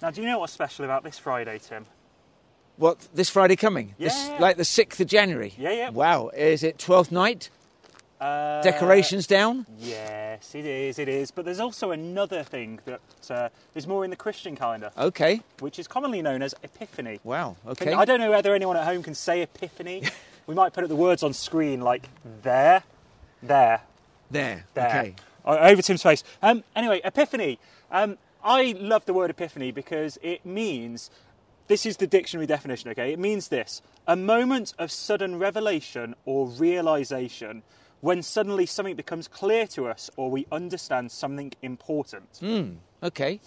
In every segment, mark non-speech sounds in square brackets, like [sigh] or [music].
Now, do you know what's special about this Friday, Tim? What, this Friday coming? This, Yeah. like the 6th of January? Yeah, yeah. Wow. Is it 12th night? Uh, Decorations down? Yes, it is, it is. But there's also another thing that uh, is more in the Christian calendar, Okay. which is commonly known as Epiphany. Wow. Okay. I don't know whether anyone at home can say Epiphany. [laughs] we might put the words on screen like there, there, There. there. Okay. Over Tim's face. Um, anyway, Epiphany. Um, I love the word Epiphany because it means this is the dictionary definition, okay? It means this a moment of sudden revelation or realization when suddenly something becomes clear to us or we understand something important. Hmm, okay.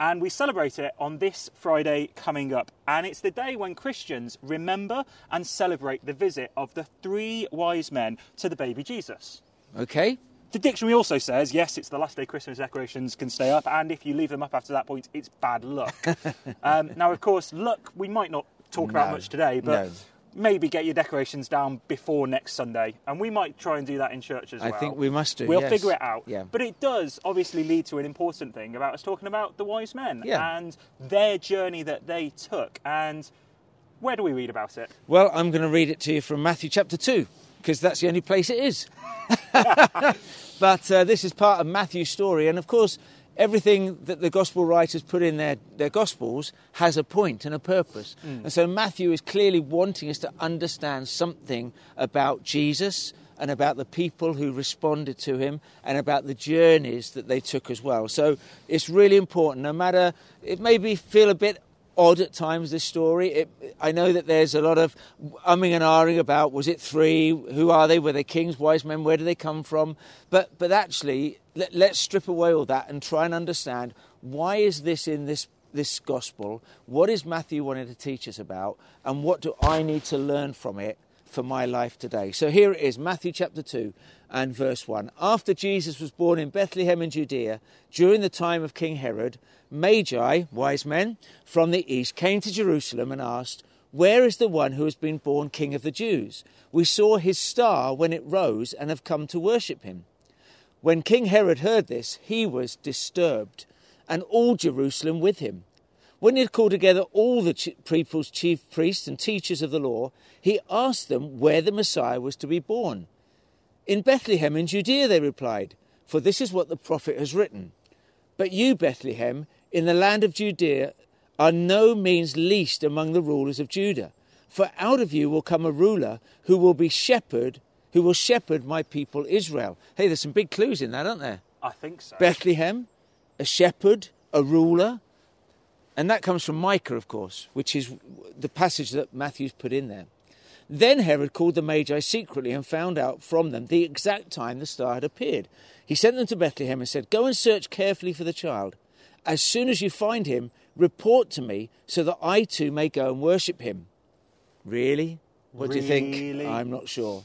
And we celebrate it on this Friday coming up. And it's the day when Christians remember and celebrate the visit of the three wise men to the baby Jesus. Okay. The dictionary also says, yes, it's the last day Christmas decorations can stay up, and if you leave them up after that point, it's bad luck. [laughs] um, now, of course, luck we might not talk about much today, but no. maybe get your decorations down before next Sunday, and we might try and do that in church as I well. I think we must do, We'll yes. figure it out. Yeah. But it does obviously lead to an important thing about us talking about the wise men Yeah. and their journey that they took. And where do we read about it? Well, I'm going to read it to you from Matthew chapter 2, because that's the only place it is. [laughs] but uh, this is part of Matthew's story, and of course, everything that the gospel writers put in their, their gospels has a point and a purpose. And so Matthew is clearly wanting us to understand something about Jesus and about the people who responded to him and about the journeys that they took as well. So it's really important, no matter, it may be feel a bit odd at times this story. It, i know that there's a lot of umming and ahhing about was it three? Who are they? Were they kings? Wise men? Where do they come from? But but actually let, let's strip away all that and try and understand why is this in this this gospel? What is matthew wanting to teach us about? And what do i need to learn from it for my life today. So here it is, Matthew chapter 2 and verse 1. After Jesus was born in Bethlehem in Judea, during the time of King Herod, Magi, wise men, from the east came to Jerusalem and asked, Where is the one who has been born King of the Jews? We saw his star when it rose and have come to worship him. When King Herod heard this, he was disturbed, and all Jerusalem with him. When he had called together all the people's chief priests and teachers of the law, he asked them where the Messiah was to be born. In Bethlehem in Judea, they replied, for this is what the prophet has written. But you, Bethlehem, in the land of Judea, are no means least among the rulers of Judah. For out of you will come a ruler who will be shepherd, who will shepherd my people Israel. Hey, there's some big clues in that, aren't there? I think so. Bethlehem, a shepherd, a ruler. And that comes from Micah, of course, which is the passage that Matthew's put in there. Then Herod called the Magi secretly and found out from them the exact time the star had appeared. He sent them to Bethlehem and said, Go and search carefully for the child. As soon as you find him, report to me so that I too may go and worship him. Really? What do you think? I'm not sure.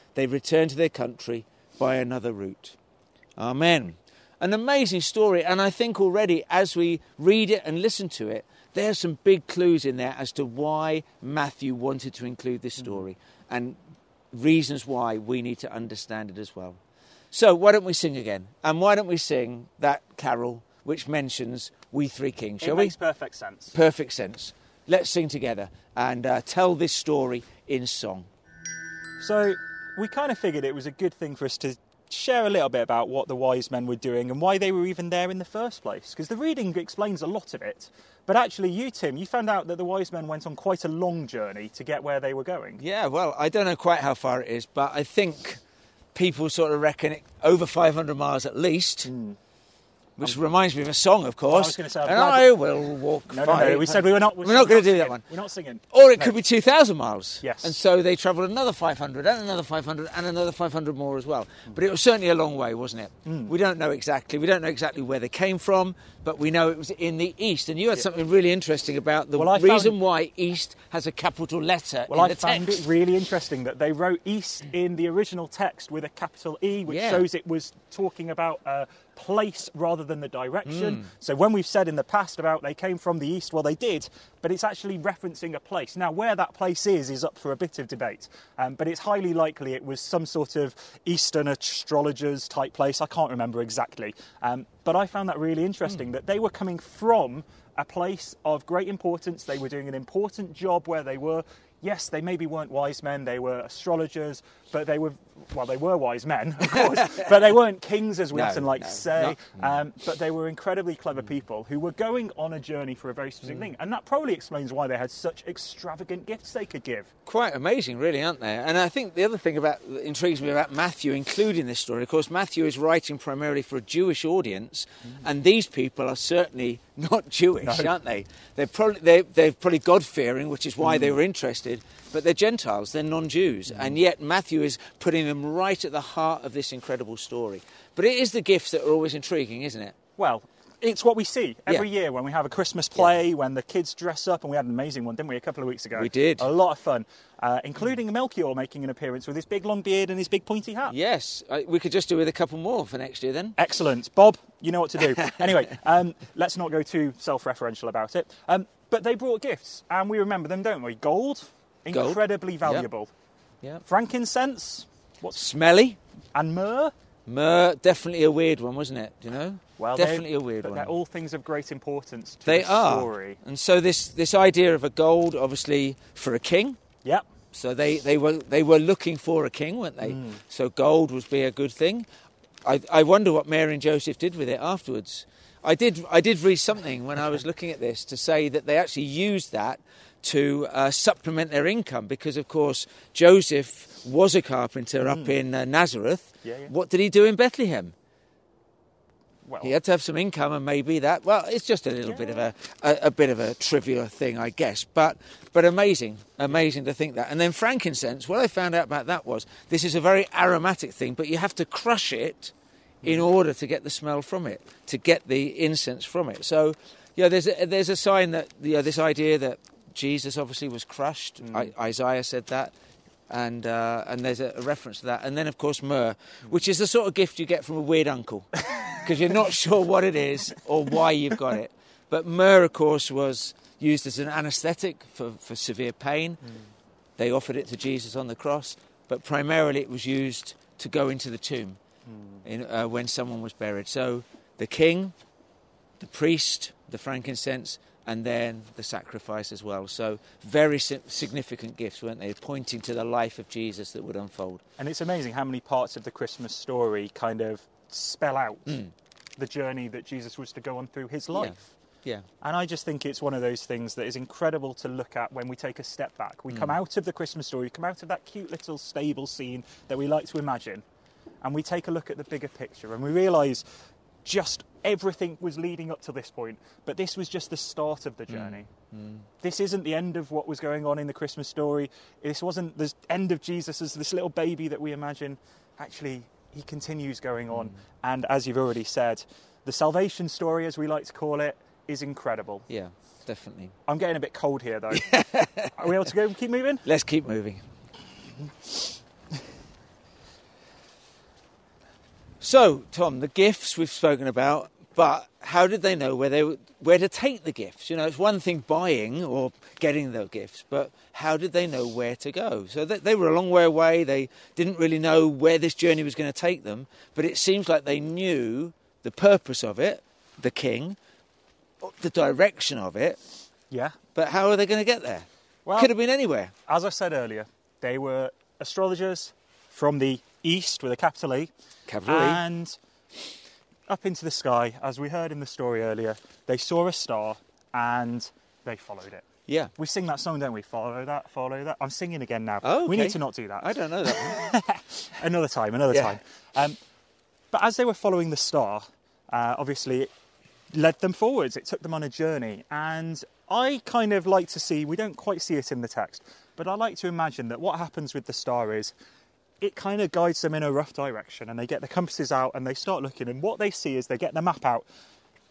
they returned to their country by another route. Amen. An amazing story, and I think already as we read it and listen to it, there are some big clues in there as to why Matthew wanted to include this story and reasons why we need to understand it as well. So, why don't we sing again? And why don't we sing that carol which mentions We Three Kings, shall it we? makes perfect sense. Perfect sense. Let's sing together and uh, tell this story in song. So we kind of figured it was a good thing for us to share a little bit about what the wise men were doing and why they were even there in the first place. Because the reading explains a lot of it. But actually, you, Tim, you found out that the wise men went on quite a long journey to get where they were going. Yeah, well, I don't know quite how far it is, but I think people sort of reckon it over 500 miles at least. Hmm. Which reminds me of a song, of course. was gonna say, I'm and I will walk. No, no, no. We said we were not. We're not going to do that one. We're not singing. Or it No. could be 2,000 miles. Yes. And so they travelled another 500 and another 500 and another 500 more as well. But it was certainly a long way, wasn't it? Hmm. We don't know exactly. We don't know exactly where they came from, but we know it was in the east. And you had something really interesting about the Well, reason found- why east has a capital letter Well, I the found text. it really interesting that they wrote East in the original text with a capital E, which Yeah. shows it was talking about a place rather than the direction. So when we've said in the past about they came from the East, well, they did, but it's actually referencing a place. Now, where that place is is up for a bit of debate, um, but it's highly likely it was some sort of Eastern astrologers type place. I can't remember exactly, um, but I found that really interesting That they were coming from a place of great importance. They were doing an important job where they were. Yes, they maybe weren't wise men, they were astrologers, but they were, well, they were wise men, of course, [laughs] but they weren't kings, as we No, often like no, to say. no. Um, but they were incredibly clever mm. people who were going on a journey for a very specific mm. thing. And that probably explains why they had such extravagant gifts they could give. Quite amazing, really, aren't they? And I think the other thing about that intrigues me about Matthew including this story, of course, Matthew is writing primarily for a Jewish audience, and these people are certainly [laughs] not Jewish, No. aren't they? They're probably they're, they're probably God fearing, which is why mm. they were interested. But they're Gentiles, they're non-Jews, mm. and yet Matthew is putting them right at the heart of this incredible story. But it is the gifts that are always intriguing, isn't it? Well, it's what we see every Yeah. year when we have a Christmas play, when the kids dress up, and we had an amazing one, didn't we, a couple of weeks ago? We did. A lot of fun, uh, including Melchior making an appearance with his big long beard and his big pointy hat. Yes, I, we could just do with a couple more for next year then. Excellent. Bob, you know what to do. [laughs] anyway, um, let's not go too self referential about it. Um, but they brought gifts, and we remember them, don't we? Gold, Gold. incredibly valuable. Yeah. Frankincense, what's Smelly. and myrrh. Myrrh, definitely a weird one, wasn't it? Do you know? Well, definitely a weird but one. They're all things of great importance to They the are. story. And so this this idea of a gold, obviously, for a king. Yep. So they, they were they were looking for a king, weren't they? Hmm. So gold would be a good thing. I, I wonder what Mary and Joseph did with it afterwards. I did I did read something when I was [laughs] looking at this to say that they actually used that to uh, supplement their income because, of course, Joseph was a carpenter up in uh, Nazareth. Yeah, yeah. What did he do in Bethlehem? Well, He had to have some income, and maybe that. Well, it's just a little bit of a, a a bit of a trivial thing, I guess. But but amazing, amazing to think that. And then frankincense. What I found out about that was this is a very aromatic thing, but you have to crush it in order to get the smell from it, to get the incense from it. So yeah, there's a, there's a sign that you know, this idea that Jesus obviously was crushed. I, Isaiah said that. And uh, and there's a, a reference to that, and then of course myrrh, which is the sort of gift you get from a weird uncle, [laughs] because you're not sure what it is or why you've got it. But myrrh, of course, was used as an anaesthetic for, for severe pain. They offered it to Jesus on the cross, but primarily it was used to go into the tomb in, uh, when someone was buried. So the king, the priest, the frankincense, and then the sacrifice as well. So very significant gifts, weren't they? Pointing to the life of Jesus that would unfold. And it's amazing how many parts of the Christmas story kind of spell out hmm. the journey that Jesus was to go on through his life. Yeah. And I just think it's one of those things that is incredible to look at when we take a step back. We come hmm. out of the Christmas story, we come out of that cute little stable scene that we like to imagine, and we take a look at the bigger picture and we realise just everything was leading up to this point, but this was just the start of the hmm. journey. Hmm. This isn't the end of what was going on in the Christmas story. This wasn't the end of Jesus as this little baby that we imagine. Actually, he continues going on. Hmm. And as you've already said, the salvation story, as we like to call it, is incredible. Yeah, definitely. I'm getting a bit cold here, though. [laughs] Are we able to go and keep moving? Let's keep moving. [laughs] So, Tom, the gifts we've spoken about, but how did they know where they where to take the gifts? You know, it's one thing buying or getting the gifts, but how did they know where to go? So they, they were a long way away. They didn't really know where this journey was going to take them, but it seems like they knew the purpose of it, the king, the direction of it. Yeah. But how are they going to get there? Well- Could have been anywhere. As I said earlier, they were astrologers from the east with a capital E. Capital E. And up into the sky, as we heard in the story earlier, they saw a star and they followed it. Yeah. We sing that song, don't we? Follow that, follow that. I'm singing again now. Oh, We need to not do that. I don't know that [laughs] another time, another Yeah. time. Um, but as they were following the star, Uh, obviously, it led them forwards, it took them on a journey. And I kind of like to see, we don't quite see it in the text, but I like to imagine that what happens with the star is it kind of guides them in a rough direction and they get the compasses out and they start looking. And what they see is they get the map out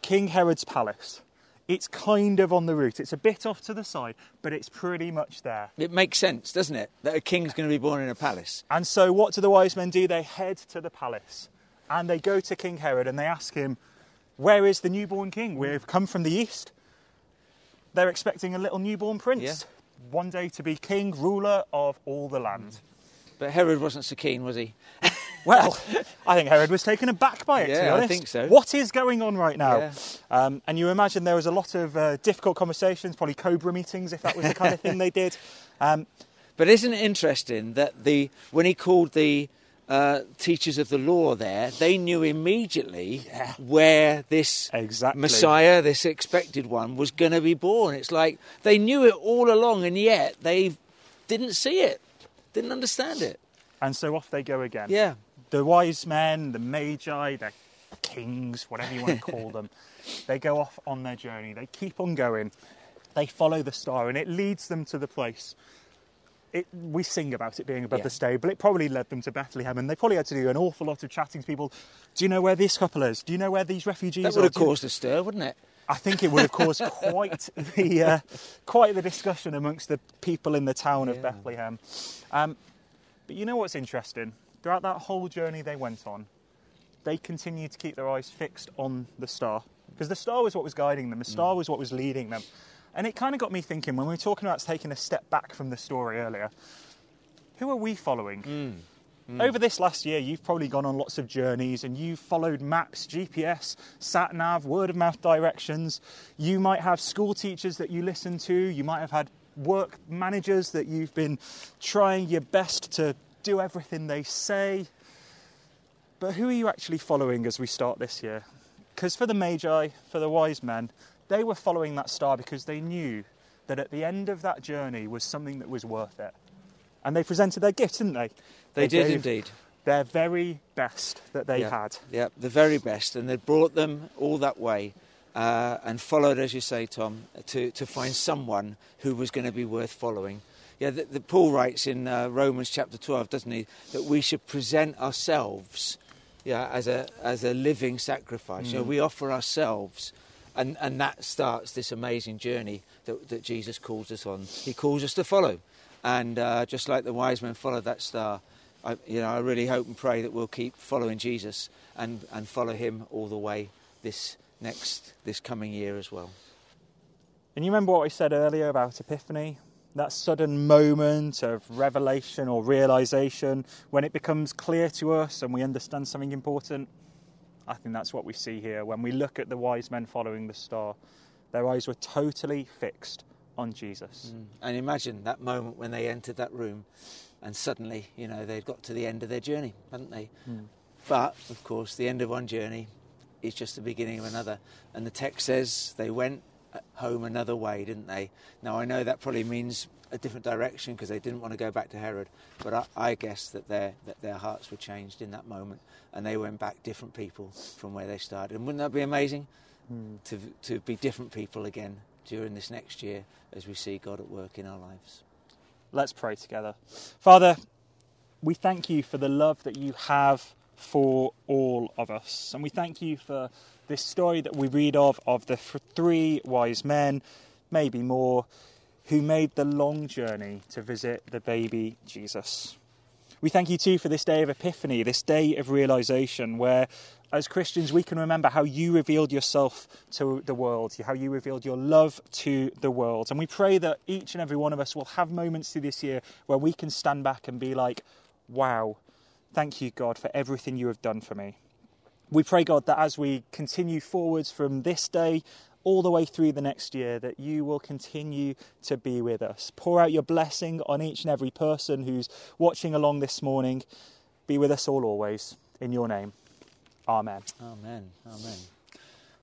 King Herod's palace. It's kind of on the route. It's a bit off to the side, but it's pretty much there. It makes sense, doesn't it? That a king's going to be born in a palace. And so, what do the wise men do? They head to the palace and they go to King Herod and they ask him, Where is the newborn king? We've come from the east. They're expecting a little newborn prince, Yeah. one day to be king, ruler of all the land. But Herod wasn't so keen, was he? [laughs] Well, I think Herod was taken aback by it, to be Yeah, I think so. What is going on right now? Yeah. Um, and you imagine there was a lot of uh, difficult conversations, probably Cobra meetings, if that was the kind of thing they did. [laughs] Um, But isn't it interesting that the when he called the uh, teachers of the law there, they knew immediately Yeah. where this Exactly. Messiah, this expected one, was going to be born. It's like they knew it all along, and yet they didn't see it, didn't understand it. and so off they go again. Yeah, The wise men, the magi, the kings, whatever you want to call them, [laughs] they go off on their journey. They keep on going. They follow the star, and it leads them to the place. It, we sing about it being above Yeah. the stable. It probably led them to Bethlehem, and they probably had to do an awful lot of chatting to people. Do you know where this couple is? Do you know where these refugees that are? would have caused a stir, wouldn't it? I think it would have caused [laughs] quite the uh, quite the discussion amongst the people in the town of Yeah. Bethlehem. Um, but you know what's interesting? Throughout that whole journey they went on, they continued to keep their eyes fixed on the star because the star was what was guiding them. The star was what was leading them, and it kind of got me thinking when we were talking about taking a step back from the story earlier. Who are we following? Mm. Over this last year, you've probably gone on lots of journeys and you've followed maps, GPS, sat nav, word of mouth directions. You might have school teachers that you listen to. You might have had work managers that you've been trying your best to do everything they say. But who are you actually following as we start this year? Because for the Magi, for the wise men, they were following that star because they knew that at the end of that journey was something that was worth it. And they presented their gift, didn't they? They, did gave indeed. Their very best that they yeah. had. Yeah, the very best, and they brought them all that way, uh, and followed, as you say, Tom, to, to find someone who was going to be worth following. Yeah, the, the, Paul writes in uh, Romans chapter 12, doesn't he, that we should present ourselves, yeah, as a as a living sacrifice. You know, we offer ourselves, and and that starts this amazing journey that, that Jesus calls us on. He calls us to follow, and uh, just like the wise men followed that star. I, you know, I really hope and pray that we'll keep following Jesus and, and follow him all the way this next this coming year as well. And you remember what I said earlier about Epiphany? That sudden moment of revelation or realization when it becomes clear to us and we understand something important. I think that's what we see here when we look at the wise men following the star. Their eyes were totally fixed on Jesus. Mm. And imagine that moment when they entered that room and suddenly, you know, they'd got to the end of their journey, hadn't they? Hmm. But, of course, the end of one journey is just the beginning of another. And the text says they went uh, home another way, didn't they? Now, I know that probably means a different direction because they didn't want to go back to Herod, but I, I guess that their, that their hearts were changed in that moment and they went back different people from where they started. And wouldn't that be amazing? Hmm. To, to be different people again during this next year as we see God at work in our lives. Let's pray together. Father, we thank you for the love that you have for all of us. And we thank you for this story that we read of of the three wise men, maybe more, who made the long journey to visit the baby Jesus. We thank you too for this day of Epiphany, this day of realization, where as Christians we can remember how you revealed yourself to the world, how you revealed your love to the world. And we pray that each and every one of us will have moments through this year where we can stand back and be like, wow, thank you, God, for everything you have done for me. We pray, God, that as we continue forwards from this day all the way through the next year, that you will continue to be with us. Pour out your blessing on each and every person who's watching along this morning. Be with us all always. In your name. Amen. Amen. Amen.